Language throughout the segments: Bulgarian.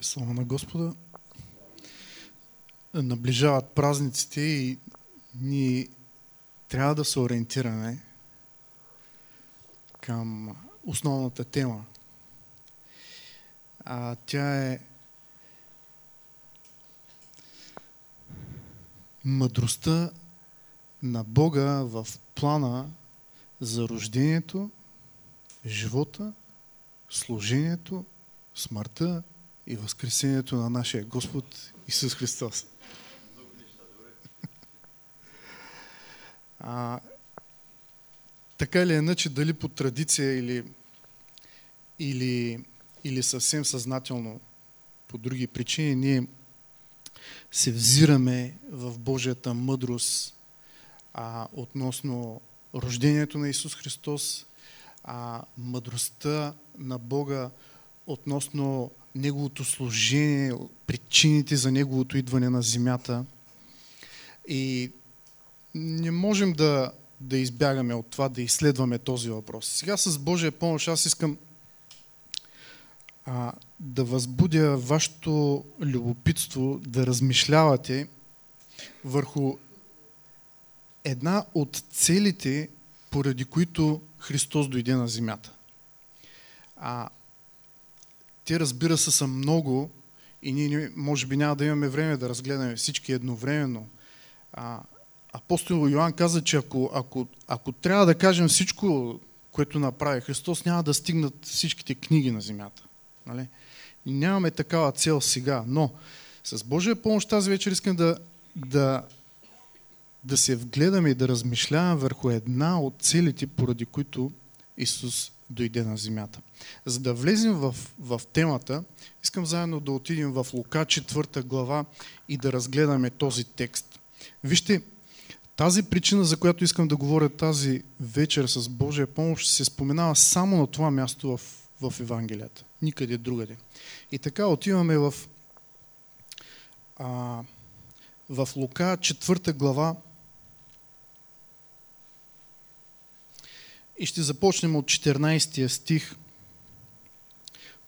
Слава на Господа. Наближават празниците и ние трябва да се ориентираме към основната тема. А тя е мъдростта на Бога в плана за рождението, живота, служението, смъртта и възкресението на нашия Господ Исус Христос. А, така или иначе, дали по традиция или, или, или съвсем съзнателно по други причини, ние се взираме в Божията мъдрост а, относно рождението на Исус Христос, а, мъдростта на Бога относно Неговото служение, причините за Неговото идване на земята. И не можем да, да избягаме от това, да изследваме този въпрос. Сега с Божия помощ аз искам а, да възбудя вашето любопитство да размишлявате върху една от целите, поради които Христос дойде на земята. А, те разбира се са много и ние може би няма да имаме време да разгледаме всички едновременно. А, апостол Йоанн каза, че ако, ако, ако трябва да кажем всичко, което направи Христос, няма да стигнат всичките книги на земята. Нали? И нямаме такава цел сега, но с Божия помощ тази вечер искам да, да, да се вгледаме и да размишляваме върху една от целите, поради които Исус дойде на земята. За да влезем в, в темата, искам заедно да отидем в Лука 4 глава и да разгледаме този текст. Вижте, тази причина, за която искам да говоря тази вечер с Божия помощ, се споменава само на това място в, в Евангелията. Никъде другаде. И така отиваме в, а, в Лука 4 глава и ще започнем от 14 стих,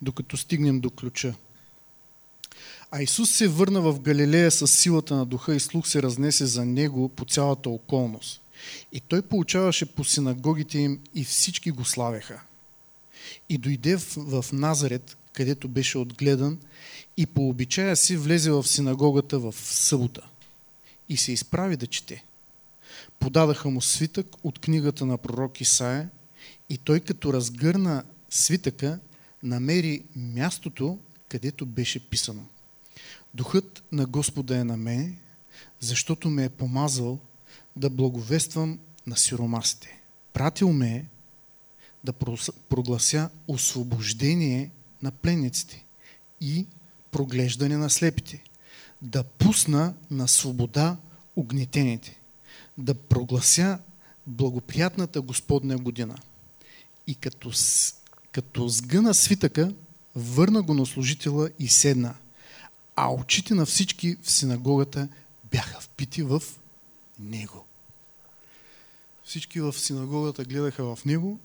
докато стигнем до ключа. А Исус се върна в Галилея с силата на духа и слух се разнесе за него по цялата околност. И той получаваше по синагогите им и всички го славеха. И дойде в, Назарет, където беше отгледан, и по обичая си влезе в синагогата в събота. И се изправи да чете. Подадаха му свитък от книгата на пророк Исаия и той като разгърна свитъка, намери мястото, където беше писано. Духът на Господа е на мен, защото ме е помазал да благовествам на сиромасите. Пратил ме е да проглася освобождение на пленниците и проглеждане на слепите, да пусна на свобода огнетените, да проглася благоприятната Господня година. И като, като сгъна свитъка, върна го на служителя и седна – а очите на всички в синагогата бяха впити в него. Всички в синагогата гледаха в него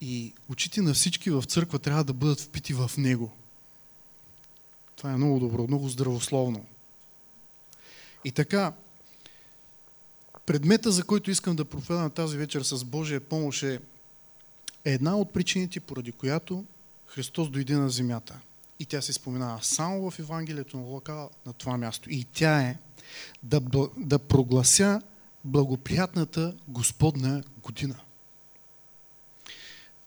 и очите на всички в църква трябва да бъдат впити в него. Това е много добро, много здравословно. И така, предмета, за който искам да проповядам тази вечер с Божия помощ е една от причините, поради която Христос дойде на земята – и тя се споменава само в Евангелието на Лука на това място. И тя е да, да проглася благоприятната Господна година.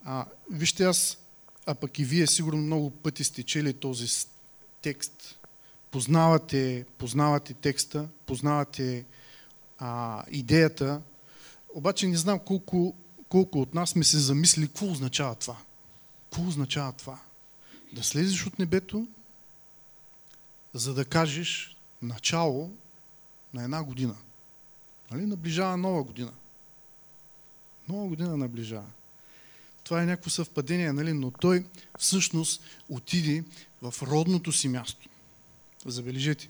А, вижте, аз, а пък и вие сигурно много пъти сте чели този текст, познавате, познавате текста, познавате а, идеята, обаче не знам колко, колко от нас сме се замислили какво означава това. Какво означава това? да слезеш от небето, за да кажеш начало на една година. Нали? Наближава нова година. Нова година наближава. Това е някакво съвпадение, нали? но той всъщност отиде в родното си място. Забележете.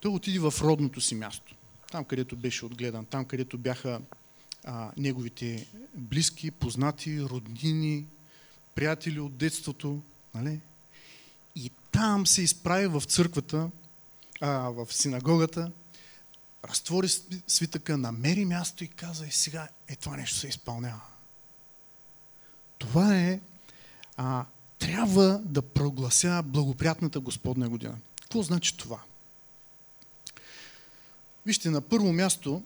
Той отиде в родното си място. Там, където беше отгледан, там, където бяха а, неговите близки, познати, роднини, приятели от детството, Нали? там се изправи в църквата, а, в синагогата, разтвори свитъка, намери място и каза, и сега е това нещо се изпълнява. Това е, а, трябва да проглася благоприятната Господня година. Какво значи това? Вижте, на първо място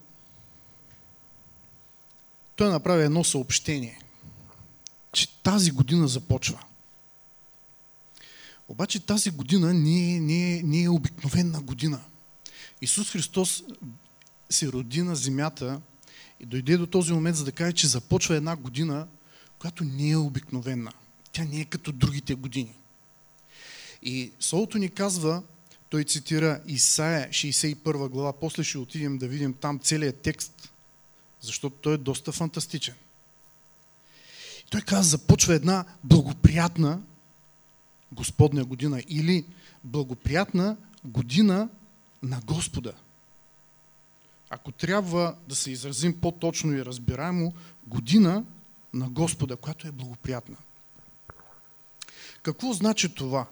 той направи едно съобщение, че тази година започва. Обаче тази година не е, не е, не е обикновена година. Исус Христос се роди на земята и дойде до този момент, за да каже, че започва една година, която не е обикновена. Тя не е като другите години. И Солото ни казва, той цитира Исаия 61 глава, после ще отидем да видим там целият текст, защото той е доста фантастичен. Той казва, започва една благоприятна Господня година или благоприятна година на Господа. Ако трябва да се изразим по-точно и разбираемо, година на Господа, която е благоприятна. Какво значи това?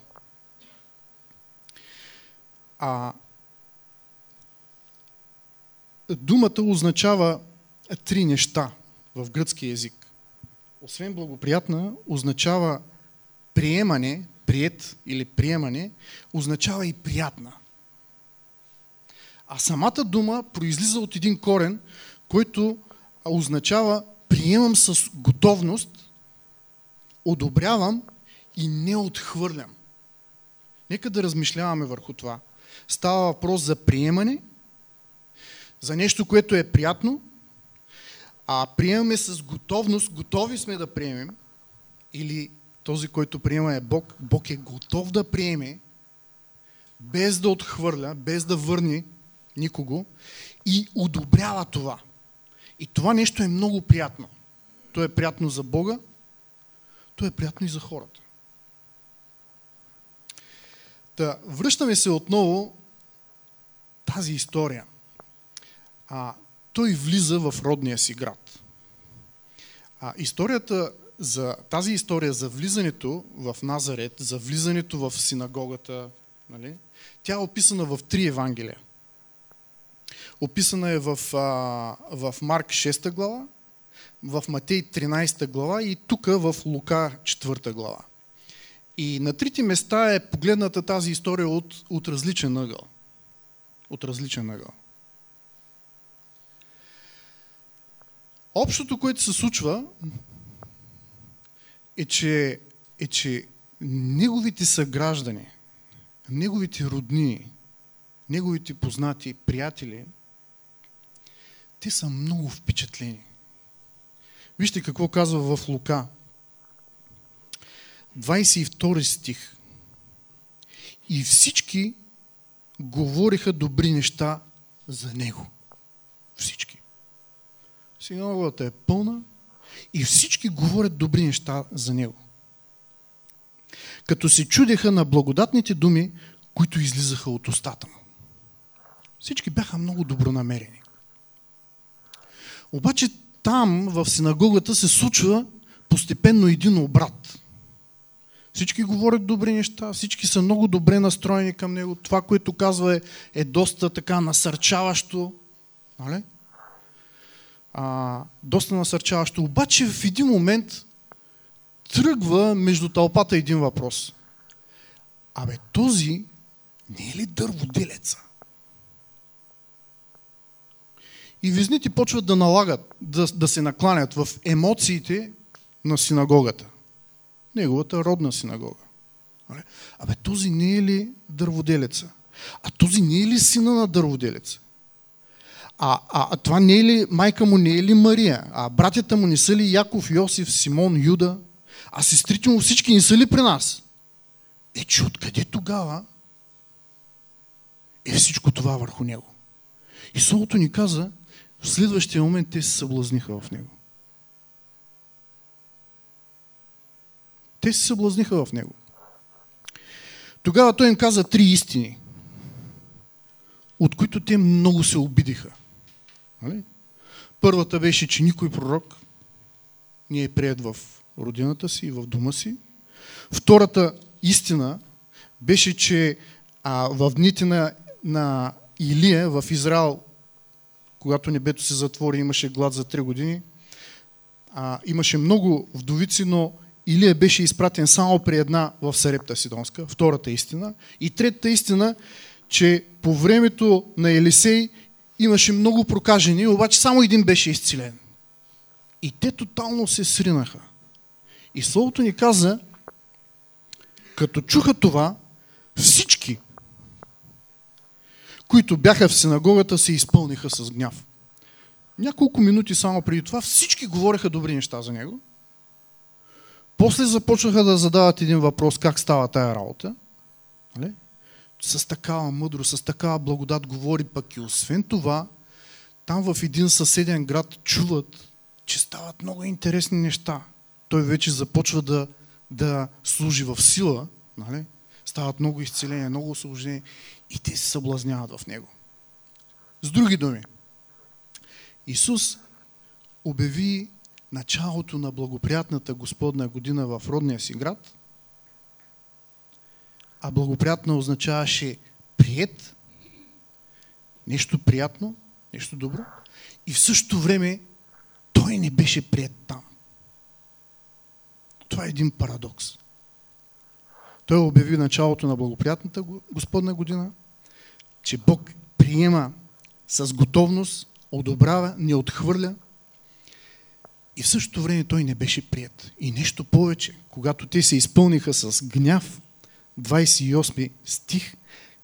А думата означава три неща в гръцки язик. Освен благоприятна, означава приемане, прият или приемане, означава и приятна. А самата дума произлиза от един корен, който означава приемам с готовност, одобрявам и не отхвърлям. Нека да размишляваме върху това. Става въпрос за приемане, за нещо, което е приятно, а приемаме с готовност, готови сме да приемем, или този, който приема е Бог, Бог е готов да приеме, без да отхвърля, без да върне никого и одобрява това. И това нещо е много приятно. То е приятно за Бога, то е приятно и за хората. Та, връщаме се отново тази история. А, той влиза в родния си град. А, историята за тази история за влизането в Назарет, за влизането в синагогата, нали, тя е описана в три Евангелия. Описана е в, а, в Марк 6 глава, в Матей 13 глава и тук в Лука 4 глава. И на трите места е погледната тази история от, от различен ъгъл. От различен ъгъл. Общото, което се случва, е, че, е, че неговите съграждани, неговите родни, неговите познати приятели, те са много впечатлени. Вижте какво казва в Лука. 22 стих. И всички говориха добри неща за него. Всички. Синагогата е пълна и всички говорят добри неща за него. Като се чудеха на благодатните думи, които излизаха от устата му. Всички бяха много добронамерени. Обаче там, в синагогата, се случва постепенно един обрат. Всички говорят добри неща, всички са много добре настроени към него. Това, което казва е, е доста така насърчаващо. Нали? а, доста насърчаващо. Обаче в един момент тръгва между тълпата един въпрос. Абе, този не е ли дърводелеца? И визните почват да налагат, да, да се накланят в емоциите на синагогата. Неговата родна синагога. Абе, този не е ли дърводелеца? А този не е ли сина на дърводелеца? А, а, а това не е ли, майка му не е ли Мария? А братята му не са ли Яков, Йосиф, Симон, Юда? А сестрите му всички не са ли при нас? Е, че откъде тогава е всичко това върху него? И Словото ни каза, в следващия момент те се съблазниха в него. Те се съблазниха в него. Тогава той им каза три истини, от които те много се обидиха. Нали? Първата беше, че никой пророк не е прият в родината си и в дома си. Втората истина беше, че а, в дните на, на Илия в Израел, когато небето се затвори, имаше глад за 3 години, а, имаше много вдовици, но Илия беше изпратен само при една в Сарепта Сидонска, втората истина. И третата истина, че по времето на Елисей имаше много прокажени, обаче само един беше изцелен. И те тотално се сринаха. И Словото ни каза, като чуха това, всички, които бяха в синагогата, се изпълниха с гняв. Няколко минути само преди това всички говореха добри неща за него. После започнаха да задават един въпрос как става тая работа. Нали? С такава мъдрост, с такава благодат говори пък и освен това, там в един съседен град чуват, че стават много интересни неща. Той вече започва да, да служи в сила, нали? стават много изцеления, много освобождения и те се съблазняват в него. С други думи, Исус обяви началото на благоприятната Господна година в родния си град, а благоприятна означаваше прият, нещо приятно, нещо добро, и в същото време той не беше прият там. Това е един парадокс. Той обяви началото на благоприятната Господна година, че Бог приема с готовност, одобрява, не отхвърля и в същото време той не беше прият. И нещо повече, когато те се изпълниха с гняв, 28 стих,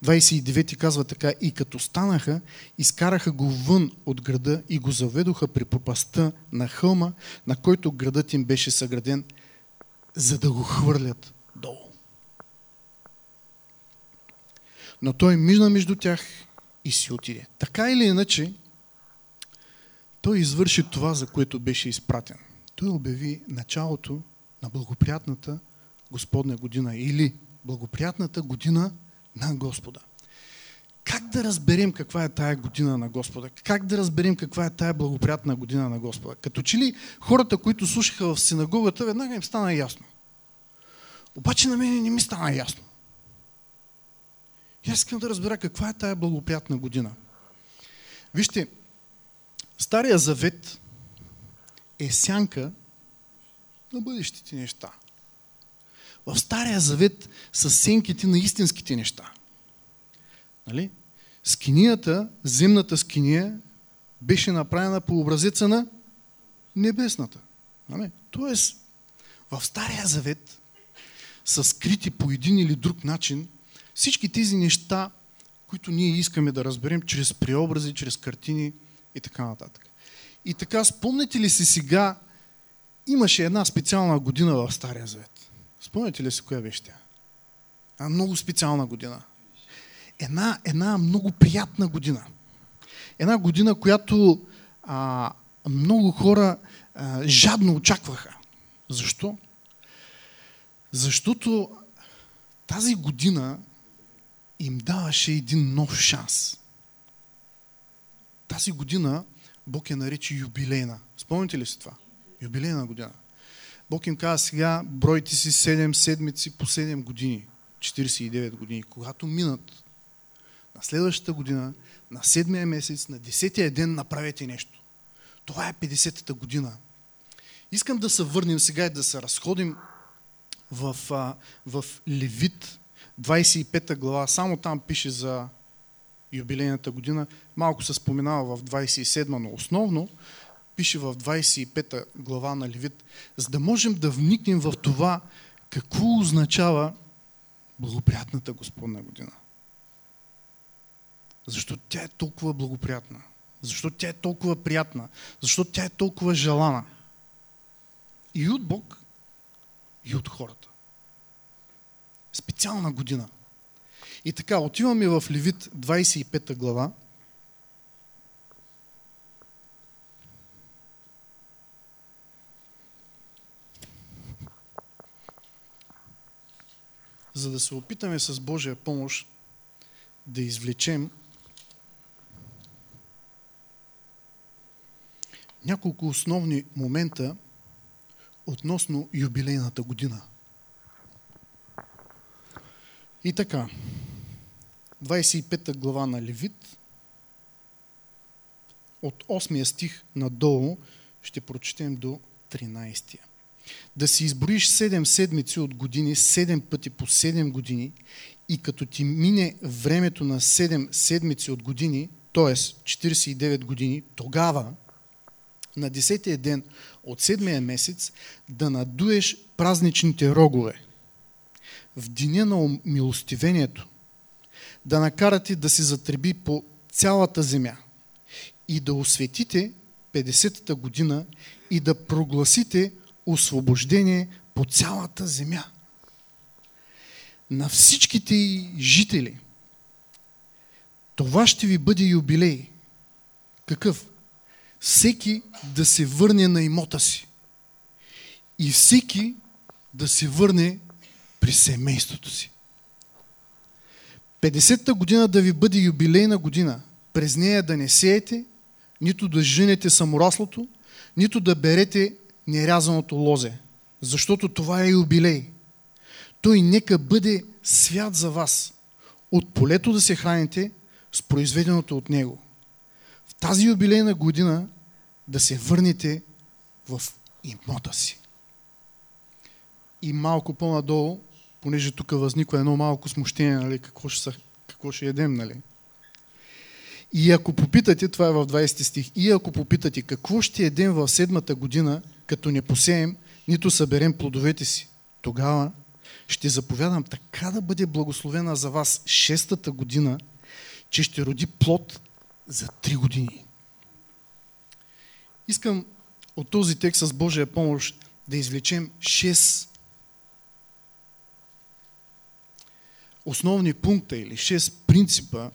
29 казва така, и като станаха, изкараха го вън от града и го заведоха при пропаста на хълма, на който градът им беше съграден, за да го хвърлят долу. Но той мижна между тях и си отиде. Така или иначе, той извърши това, за което беше изпратен. Той обяви началото на благоприятната Господня година или благоприятната година на Господа. Как да разберем каква е тая година на Господа? Как да разберем каква е тая благоприятна година на Господа? Като че ли хората, които слушаха в синагогата, веднага им стана ясно. Обаче на мен не ми стана ясно. И искам да разбера каква е тая благоприятна година. Вижте, Стария завет е сянка на бъдещите неща. В Стария завет са сенките на истинските неща. Нали? Скинията, земната скиния, беше направена по образеца на небесната. Нали? Тоест, в Стария завет са скрити по един или друг начин всички тези неща, които ние искаме да разберем чрез преобрази, чрез картини и така нататък. И така, спомняте ли си сега, имаше една специална година в Стария Завет. Спомняте ли си коя беше тя? Една много специална година. Една, една много приятна година. Една година, която а, много хора а, жадно очакваха. Защо? Защото тази година им даваше един нов шанс. Тази година Бог я нарече юбилейна. Спомните ли си това? Юбилейна година. Бог им каза сега, бройте си 7 седмици по 7 години. 49 години. Когато минат на следващата година, на седмия месец, на 10-я ден направете нещо. Това е 50-та година. Искам да се върнем сега и да се разходим в, в Левит, 25 глава. Само там пише за юбилейната година. Малко се споменава в 27, но основно пише в 25 глава на Левит, за да можем да вникнем в това какво означава благоприятната Господна година. Защо тя е толкова благоприятна? Защо тя е толкова приятна? Защо тя е толкова желана? И от Бог, и от хората. Специална година. И така, отиваме в Левит 25 глава. За да се опитаме с Божия помощ да извлечем няколко основни момента относно юбилейната година – И така, 25 глава на Левит, от 8 стих надолу ще прочетем до 13. Да си изброиш 7 седмици от години, 7 пъти по 7 години и като ти мине времето на 7 седмици от години, т.е. 49 години, тогава на 10 ден от 7 месец да надуеш празничните рогове. В деня на милостивението да накарате да се затреби по цялата земя и да осветите 50-та година и да прогласите освобождение по цялата земя. На всичките жители. Това ще ви бъде юбилей. Какъв? Всеки да се върне на имота си. И всеки да се върне при семейството си. 50-та година да ви бъде юбилейна година. През нея да не сеете, нито да женете самораслото, нито да берете нерязаното лозе. Защото това е юбилей. Той нека бъде свят за вас. От полето да се храните с произведеното от него. В тази юбилейна година да се върнете в имота си. И малко по-надолу, понеже тук възниква едно малко смущение, нали, какво, ще, какво ще едем, нали? И ако попитате, това е в 20 стих, и ако попитате какво ще едем в седмата година, като не посеем, нито съберем плодовете си, тогава ще заповядам така да бъде благословена за вас шестата година, че ще роди плод за три години. Искам от този текст с Божия помощ да извлечем шест основни пункта или шест принципа,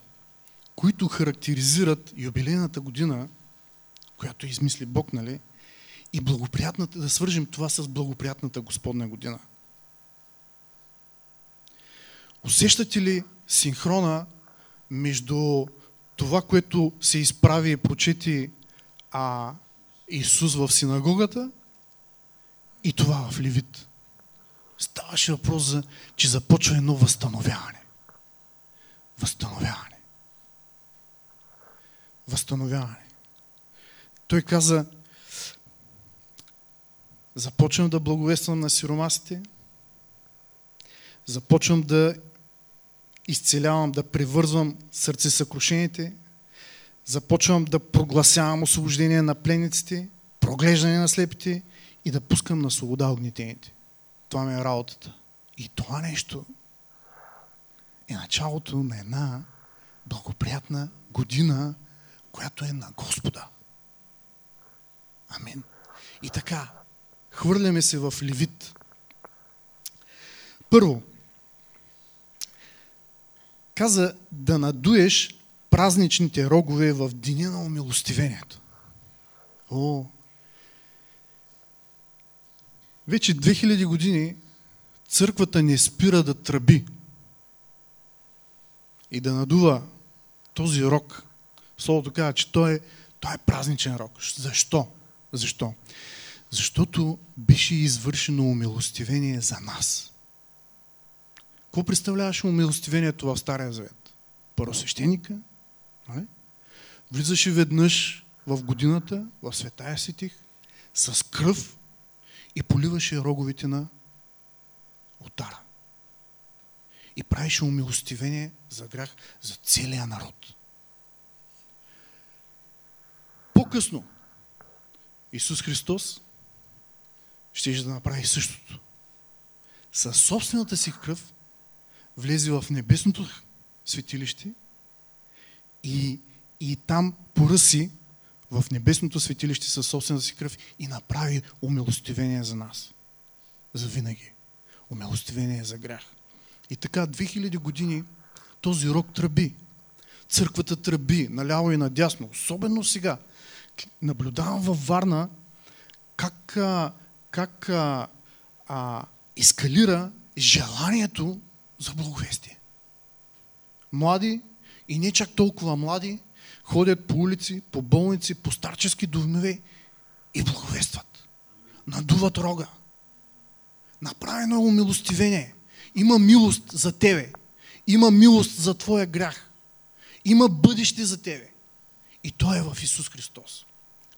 които характеризират юбилейната година, която измисли Бог, нали? И благоприятната, да свържим това с благоприятната Господня година. Усещате ли синхрона между това, което се изправи и прочети а, Исус в синагогата и това в Левит? Ставаше въпрос за, че започва едно възстановяване. Възстановяване възстановяване. Той каза, започвам да благовествам на сиромасите, започвам да изцелявам, да превързвам сърце съкрушените, започвам да прогласявам освобождение на пленниците, проглеждане на слепите и да пускам на свобода огнетените. Това ми е работата. И това нещо е началото на една благоприятна година която е на Господа. Амин. И така, хвърляме се в Левит. Първо, каза да надуеш празничните рогове в деня на умилостивението. О! Вече 2000 години църквата не спира да тръби и да надува този рок Словото казва, че той е, той е празничен рок. Защо? Защо? Защото беше извършено умилостивение за нас. Какво представляваше умилостивението в Стария Завет? Първосвещеника, нали? влизаше веднъж в годината, в светая сетих, с кръв и поливаше роговите на отара. И правеше умилостивение за грях за целия народ. По-късно Исус Христос ще да направи същото. Със собствената си кръв влезе в небесното светилище и, и там поръси в небесното светилище със собствената си кръв и направи умилостивение за нас. За винаги. Умилостивение за грях. И така, 2000 години този рок тръби. Църквата тръби наляво и надясно. Особено сега, наблюдавам във Варна как, как а, а, ескалира желанието за благовестие. Млади и не чак толкова млади ходят по улици, по болници, по старчески домове и благовестват. Надуват рога. Направено е умилостивение. Има милост за тебе. Има милост за твоя грях. Има бъдеще за тебе. И то е в Исус Христос.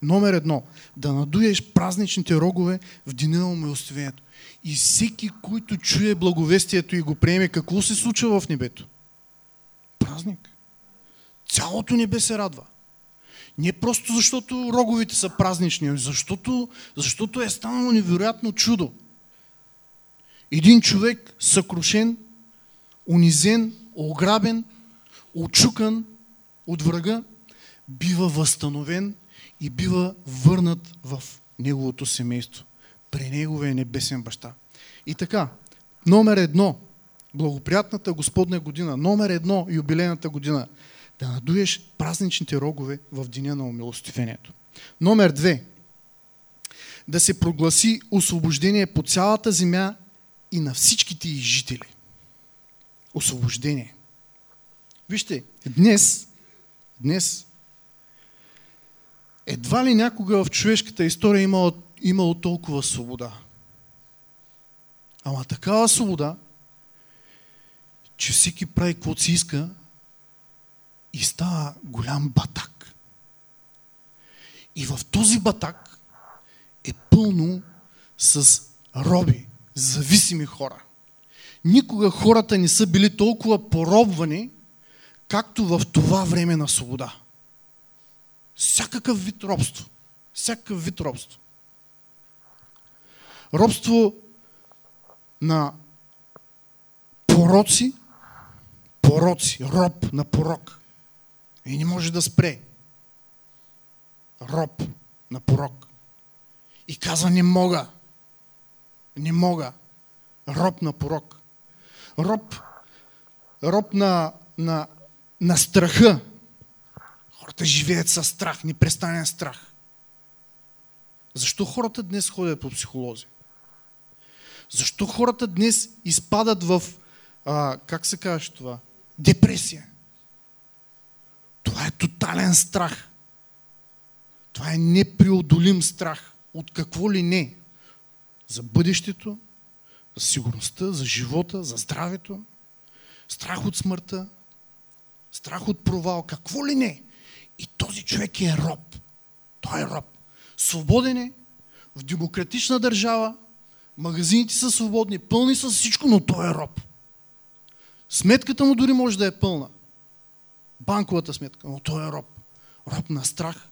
Номер едно. Да надуеш празничните рогове в деня на умилостивението. И всеки, който чуе благовестието и го приеме, какво се случва в небето? Празник. Цялото небе се радва. Не просто защото роговите са празнични, а защото, защото е станало невероятно чудо. Един човек съкрушен, унизен, ограбен, очукан от врага, бива възстановен и бива върнат в неговото семейство, при неговия небесен баща. И така, номер едно, благоприятната Господня година, номер едно, юбилейната година, да надуеш празничните рогове в деня на умилостивението. Номер две, да се прогласи освобождение по цялата земя и на всичките й жители. Освобождение. Вижте, днес, днес, едва ли някога в човешката история имало, имало толкова свобода. Ама такава свобода, че всеки прави каквото си иска и става голям батак. И в този батак е пълно с роби, зависими хора. Никога хората не са били толкова поробвани, както в това време на свобода. Всякакъв вид робство. Всякакъв вид робство. Робство на пороци, пороци, роб на порок. И не може да спре. Роб на порок. И казва, не мога. Не мога. Роб на порок. Роб, роб на, на, на страха. Хората живеят със страх, непрестанен страх. Защо хората днес ходят по психолози? Защо хората днес изпадат в, а, как се казва това, депресия? Това е тотален страх. Това е непреодолим страх. От какво ли не? За бъдещето, за сигурността, за живота, за здравето, страх от смъртта, страх от провал, какво ли не? И този човек е роб. Той е роб. Свободен е, в демократична държава, магазините са свободни, пълни са всичко, но той е роб. Сметката му дори може да е пълна. Банковата сметка, но той е роб. Роб на страх,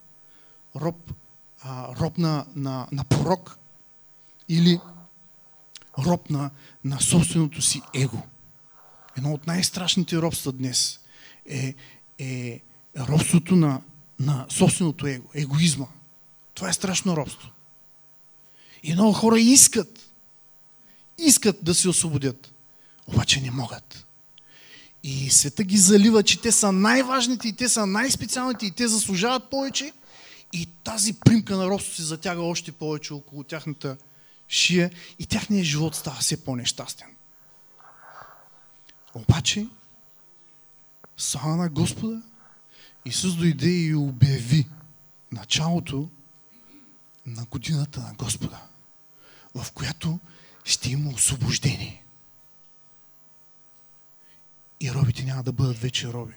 роб, а, роб на, на, на порок или роб на, на собственото си его. Едно от най-страшните робства днес е, е робството на, на собственото его, егоизма. Това е страшно робство. И много хора искат, искат да се освободят, обаче не могат. И света ги залива, че те са най-важните и те са най-специалните и те заслужават повече. И тази примка на робство се затяга още повече около тяхната шия и тяхният живот става все по-нещастен. Обаче, слава на Господа, Исус дойде и обяви началото на годината на Господа, в която ще има освобождение. И робите няма да бъдат вече роби,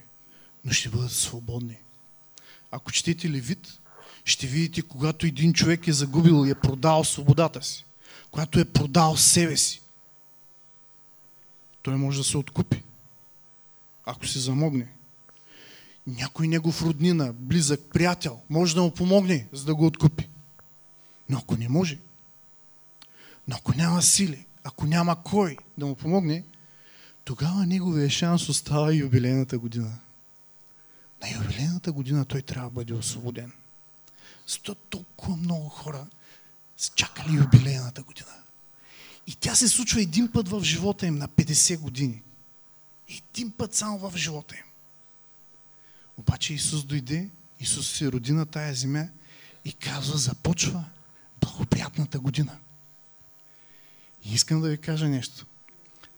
но ще бъдат свободни. Ако четете Левит, ще видите, когато един човек е загубил и е продал свободата си, когато е продал себе си, той може да се откупи, ако се замогне. Някой негов роднина, близък, приятел, може да му помогне, за да го откупи. Но ако не може, но ако няма сили, ако няма кой да му помогне, тогава неговия шанс остава юбилейната година. На юбилейната година той трябва да бъде освободен. Сто толкова много хора са чакали юбилейната година. И тя се случва един път в живота им на 50 години. Един път само в живота им. Обаче Исус дойде, Исус се роди на тая земя и казва, започва благоприятната година. И искам да ви кажа нещо.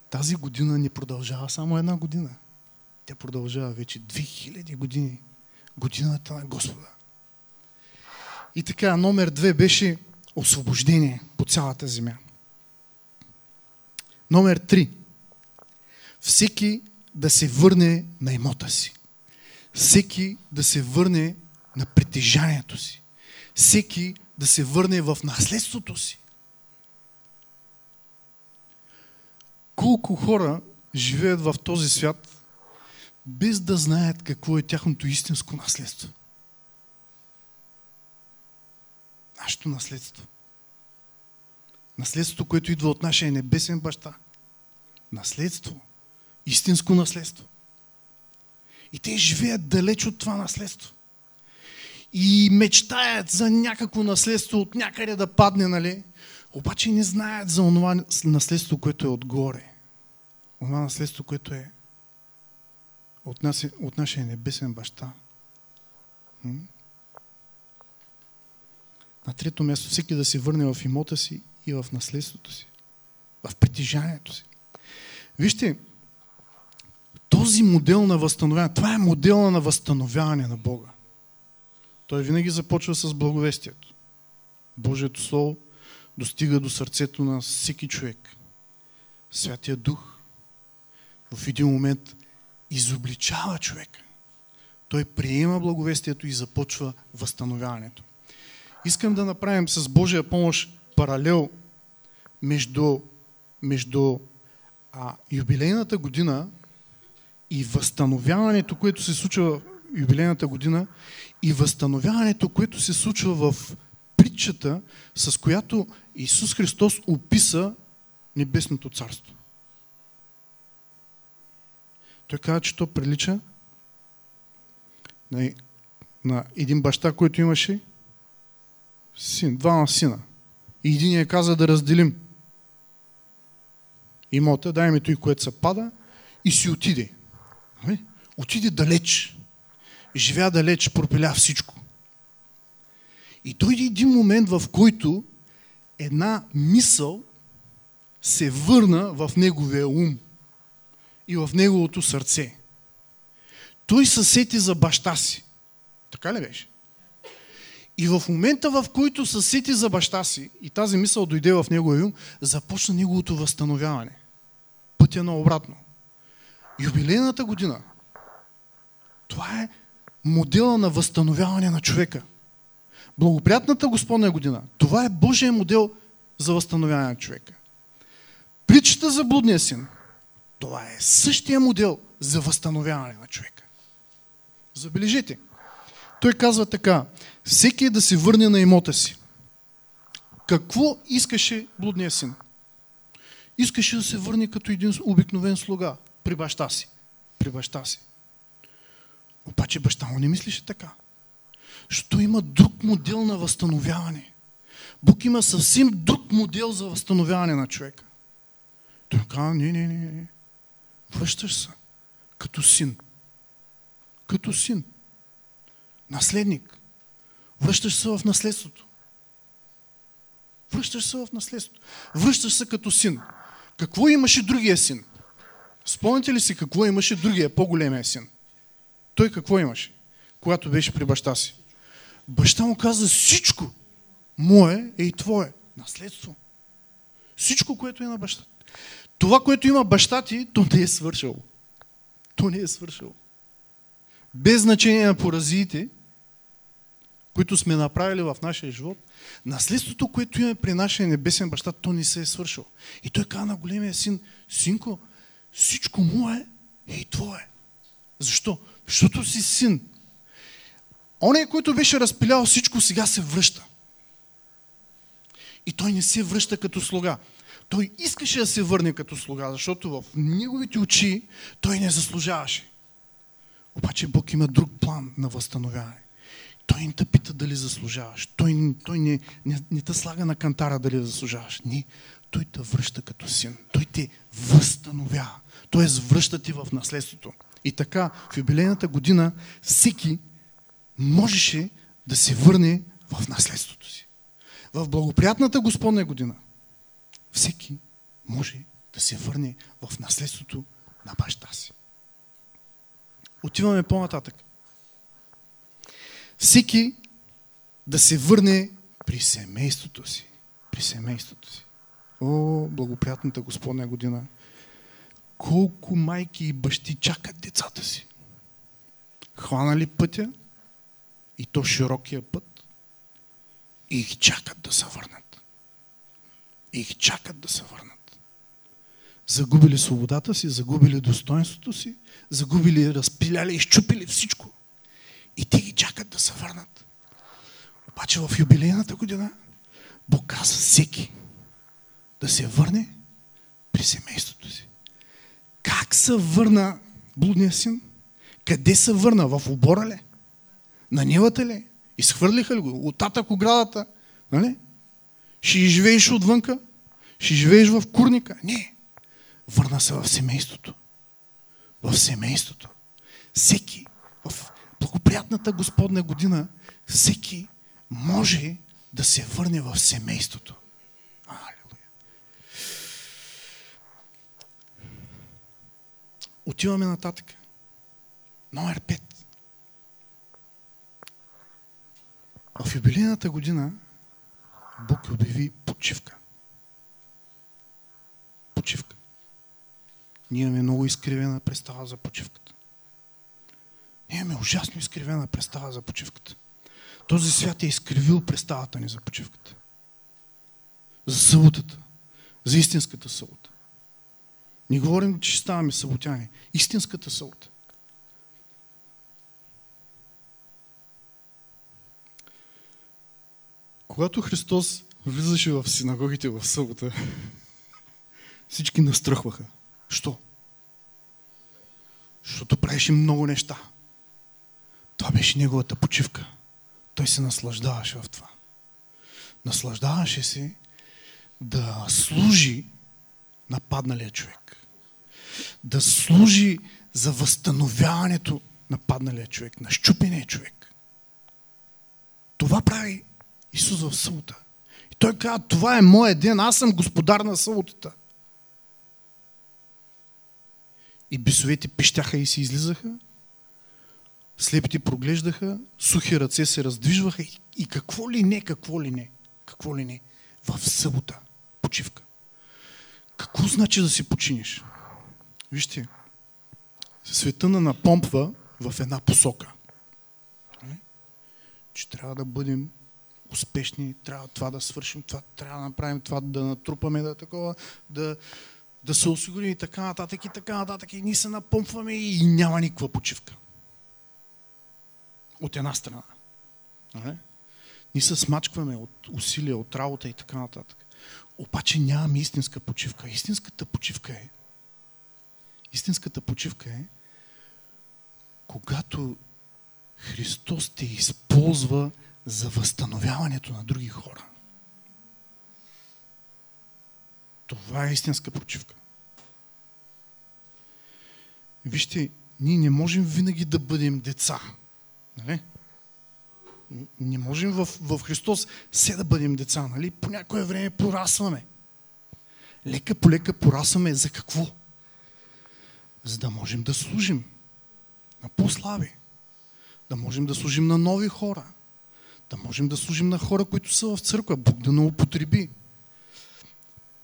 Тази година не продължава само една година. Тя продължава вече 2000 години. Годината на Господа. И така, номер две беше освобождение по цялата земя. Номер три. Всеки да се върне на имота си. Всеки да се върне на притежанието си. Всеки да се върне в наследството си. Колко хора живеят в този свят, без да знаят какво е тяхното истинско наследство. Нашето наследство. Наследството, което идва от нашия небесен баща. Наследство. Истинско наследство. И те живеят далеч от това наследство. И мечтаят за някакво наследство от някъде да падне, нали? Обаче не знаят за това наследство, което е отгоре. Това наследство, което е от, нас, от нашия небесен баща. На трето място всеки да се върне в имота си и в наследството си. В притежанието си. Вижте, този модел на възстановяване, това е модела на възстановяване на Бога. Той винаги започва с благовестието. Божието Слово достига до сърцето на всеки човек. Святия Дух в един момент изобличава човека. Той приема благовестието и започва възстановяването. Искам да направим с Божия помощ паралел между, между а, юбилейната година и възстановяването, което се случва в юбилейната година и възстановяването, което се случва в притчата, с която Исус Христос описа Небесното царство. Той каза, че то прилича на, на един баща, който имаше син, двама сина. И един е каза да разделим имота, дай ми той, което се пада и си отиде. Нали? Отиде далеч. Живя далеч, пропиля всичко. И дойде един момент, в който една мисъл се върна в неговия ум и в неговото сърце. Той се сети за баща си. Така ли беше? И в момента, в който се сети за баща си и тази мисъл дойде в неговия ум, започна неговото възстановяване. Пътя на обратно. Юбилейната година. Това е модела на възстановяване на човека. Благоприятната Господня година. Това е Божия модел за възстановяване на човека. Причата за блудния син. Това е същия модел за възстановяване на човека. Забележете. Той казва така. Всеки е да се върне на имота си. Какво искаше блудния син? Искаше да се върне като един обикновен слуга при баща си. При баща си. Обаче баща му не мислеше така. Защото има друг модел на възстановяване. Бог има съвсем друг модел за възстановяване на човека. Той казва, не, не, не, не. Връщаш се като син. Като син. Наследник. Връщаш се в наследството. Връщаш се в наследството. Връщаш се като син. Какво имаше другия син? Спомните ли си какво имаше другия, по-големия син? Той какво имаше, когато беше при баща си? Баща му каза всичко. Мое е и твое. Наследство. Всичко, което е на бащата. Това, което има баща ти, то не е свършило. То не е свършило. Без значение на поразиите, които сме направили в нашия живот, наследството, което имаме при нашия небесен баща, то не се е свършило. И той каза на големия син, синко, всичко мое и твое. Защо? Защото си син. Оне, който беше разпилял всичко, сега се връща. И той не се връща като слуга. Той искаше да се върне като слуга, защото в неговите очи той не заслужаваше. Обаче Бог има друг план на възстановяване. Той не те пита дали заслужаваш. Той, той не, не, не те слага на кантара дали заслужаваш. Не. Той те връща като син. Той те възстановява. Тоест връща ти в наследството. И така, в юбилейната година всеки можеше да се върне в наследството си. В благоприятната Господня година всеки може да се върне в наследството на баща си. Отиваме по-нататък. Всеки да се върне при семейството си. При семейството си. О, благоприятната Господня година. колко майки и бащи чакат децата си. Хванали пътя и то широкия път и их чакат да се върнат. И их чакат да се върнат. Загубили свободата си, загубили достоинството си, загубили, разпиляли, изчупили всичко. И те ги чакат да се върнат. Обаче в юбилейната година Бог каза всеки да се върне при семейството си. Как се върна блудния син? Къде се върна? В обора ли? На нивата ли? Изхвърлиха ли го? От татък оградата? Нали? Ще живееш отвънка? Ще живееш в курника? Не. Върна се в семейството. В семейството. Всеки в благоприятната Господна година всеки може да се върне в семейството. Алелуя. Отиваме нататък. Номер 5. В юбилейната година Бог обяви почивка. Почивка. Ние имаме много изкривена представа за почивката. Ние имаме ужасно изкривена представа за почивката. Този свят е изкривил представата ни за почивката. За съботата. За истинската събота. Не говорим, че ставаме съботяни. Истинската събота. Когато Христос влизаше в синагогите в събота, всички настръхваха. Що? Защото правеше много неща. Това беше неговата почивка. Той се наслаждаваше в това. Наслаждаваше се да служи на падналия човек. Да служи за възстановяването на падналия човек, на щупения човек. Това прави Исус в събота. И той казва, това е моя ден, аз съм господар на съботата. И бесовете пищяха и се излизаха, слепите проглеждаха, сухи ръце се раздвижваха и, и какво ли не, какво ли не, какво ли не, в събота, почивка. Какво значи да си починиш? Вижте, света на напомпва в една посока. Че трябва да бъдем успешни, трябва това да свършим, това трябва да направим, това да натрупаме, да такова, да, да се осигурим и така нататък и така нататък. И ние се напомпваме и няма никаква почивка. От една страна. Не? Ние се смачкваме от усилия, от работа и така нататък. Обаче нямаме истинска почивка. Истинската почивка е истинската почивка е когато Христос те използва за възстановяването на други хора. Това е истинска почивка. Вижте, ние не можем винаги да бъдем деца. Нали? Не можем в, в Христос все да бъдем деца. Нали? По някое време порасваме. Лека по лека порасваме за какво? За да можем да служим на по-слаби. Да можем да служим на нови хора. Да можем да служим на хора, които са в църква. Бог да не употреби.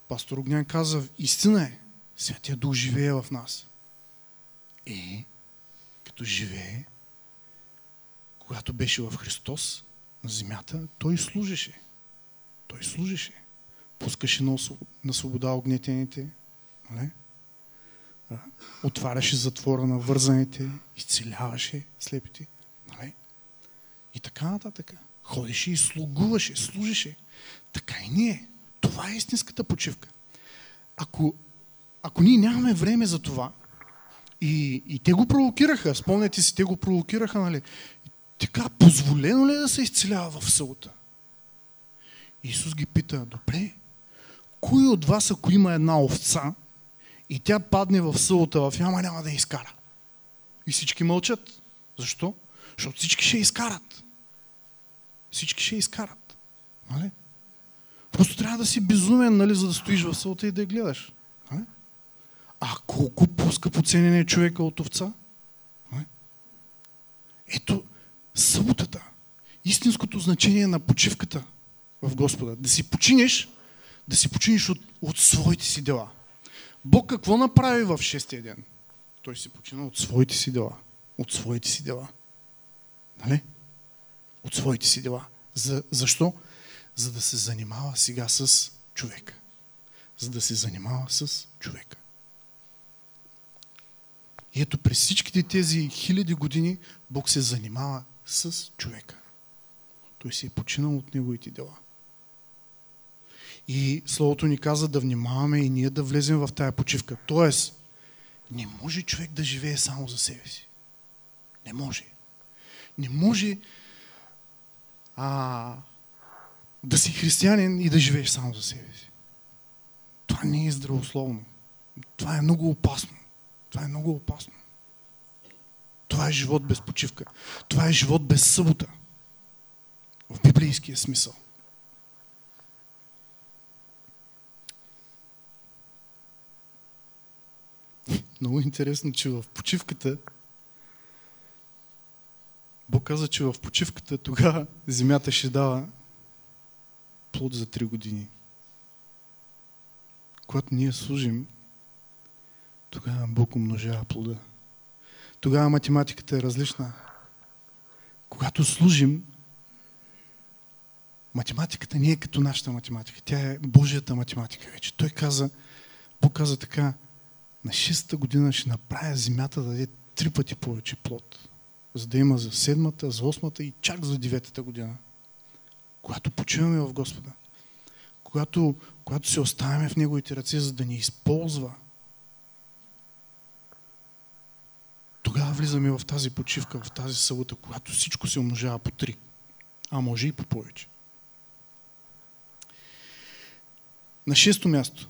Пастор Огнян каза, истина е, Святия Дух живее в нас. И като живее, когато беше в Христос на земята, той служеше. Той служеше. Пускаше на свобода огнетените. Нали? Отваряше затвора на вързаните, изцеляваше слепите. Нали? И така нататък. Ходеше и слугуваше, служеше. Така и ние. Това е истинската почивка. Ако, ако ние нямаме време за това, и, и те го провокираха, спомняте си, те го провокираха, нали? Така, позволено ли е да се изцелява в събота? Исус ги пита, добре, кой от вас, ако има една овца и тя падне в събота в яма, няма да я изкара? И всички мълчат. Защо? Защото всички ще изкарат. Всички ще изкарат. Нали? Просто трябва да си безумен, нали, за да стоиш в събота и да я гледаш. Нали? А колко по-скъпо ценен е човека от овца? Нали? Ето, съботата, истинското значение на почивката в Господа. Да си починеш, да си починеш от, от своите си дела. Бог какво направи в шестия ден? Той си почина от своите си дела. От своите си дела. Нали? От своите си дела. За, защо? За да се занимава сега с човека. За да се занимава с човека. И ето през всичките тези хиляди години Бог се занимава с човека. Той се е починал от неговите дела. И Словото ни каза да внимаваме и ние да влезем в тая почивка. Тоест, не може човек да живее само за себе си. Не може. Не може а, да си християнин и да живееш само за себе си. Това не е здравословно. Това е много опасно. Това е много опасно. Това е живот без почивка. Това е живот без събота. В библейския смисъл. Много интересно, че в почивката Бог каза, че в почивката тогава земята ще дава плод за три години. Когато ние служим, тогава Бог умножава плода. Тогава математиката е различна. Когато служим, математиката не е като нашата математика. Тя е Божията математика вече. Той каза, Бог каза така, на шестата година ще направя земята да даде три пъти повече плод. За да има за седмата, за осмата и чак за деветата година. Когато почиваме в Господа. Когато, когато се оставяме в Неговите ръце, за да ни използва. Тогава влизаме в тази почивка, в тази събота, когато всичко се умножава по три. А може и по повече. На шесто място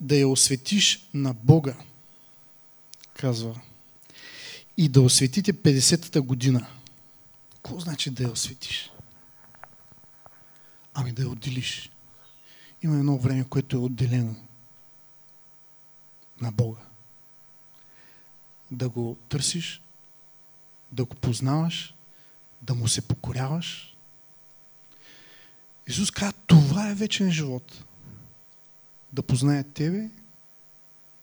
да я осветиш на Бога, казва. И да осветите 50-та година. Какво значи да я осветиш? Ами да я отделиш. Има едно време, което е отделено на Бога. Да го търсиш, да го познаваш, да му се покоряваш. Исус каза, това е вечен живот да познае Тебе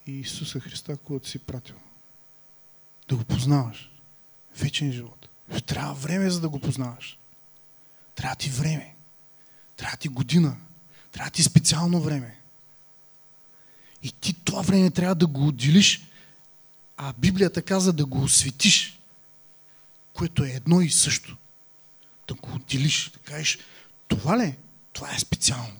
и Исуса Христа, който си пратил. Да го познаваш. Вечен живот. Трябва време, за да го познаваш. Трябва ти време. Трябва ти година. Трябва ти специално време. И ти това време трябва да го отделиш, а Библията каза да го осветиш, което е едно и също. Да го отделиш, да кажеш, това ли? Това е специално.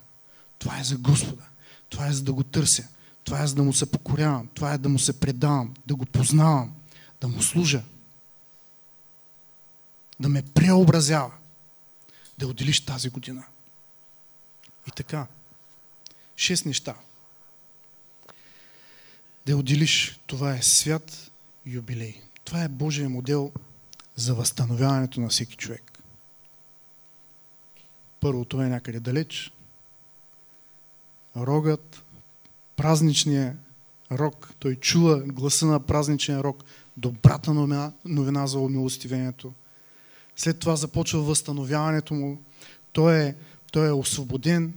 Това е за Господа. Това е за да го търся. Това е за да му се покорявам. Това е да му се предавам, да го познавам, да му служа. Да ме преобразява. Да отделиш тази година. И така. Шест неща. Да отделиш. Това е свят юбилей. Това е Божия модел за възстановяването на всеки човек. Първото е някъде далеч, рогът, празничния рок. Той чува гласа на празничния рок, добрата новина, новина за умилостивението. След това започва възстановяването му. Той е, той е освободен,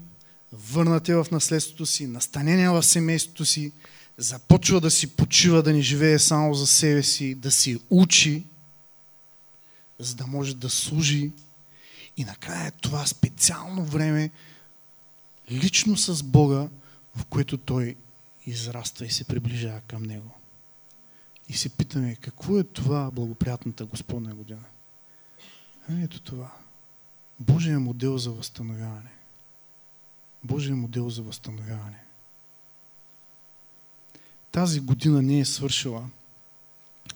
върнат е в наследството си, настанение в семейството си, започва да си почива, да не живее само за себе си, да си учи, за да може да служи. И накрая това специално време, лично с Бога, в което той израства и се приближава към Него. И се питаме, какво е това благоприятната Господна година? Ето това. Божия модел за възстановяване. Божия модел за възстановяване. Тази година не е свършила.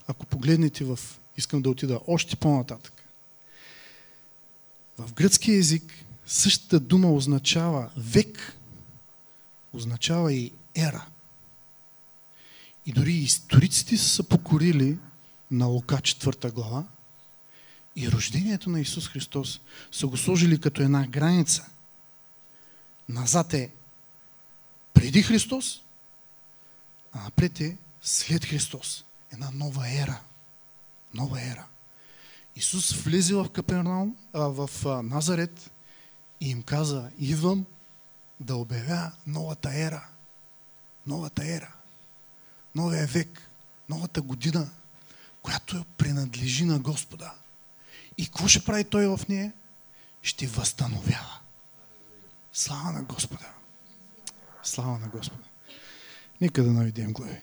Ако погледнете в... Искам да отида още по-нататък. В гръцки език Същата дума означава век, означава и ера. И дори историците са покорили на Лука 4 глава и рождението на Исус Христос са го сложили като една граница. Назад е преди Христос, а напред е след Христос. Една нова ера. Нова ера. Исус влезе в Капернаум, в Назарет и им каза, идвам да обявя новата ера. новата ера, новия век, новата година, която принадлежи на Господа. И какво ще прави Той в нея? Ще възстановява. Слава на Господа! Слава на Господа! Нека да наведем глави.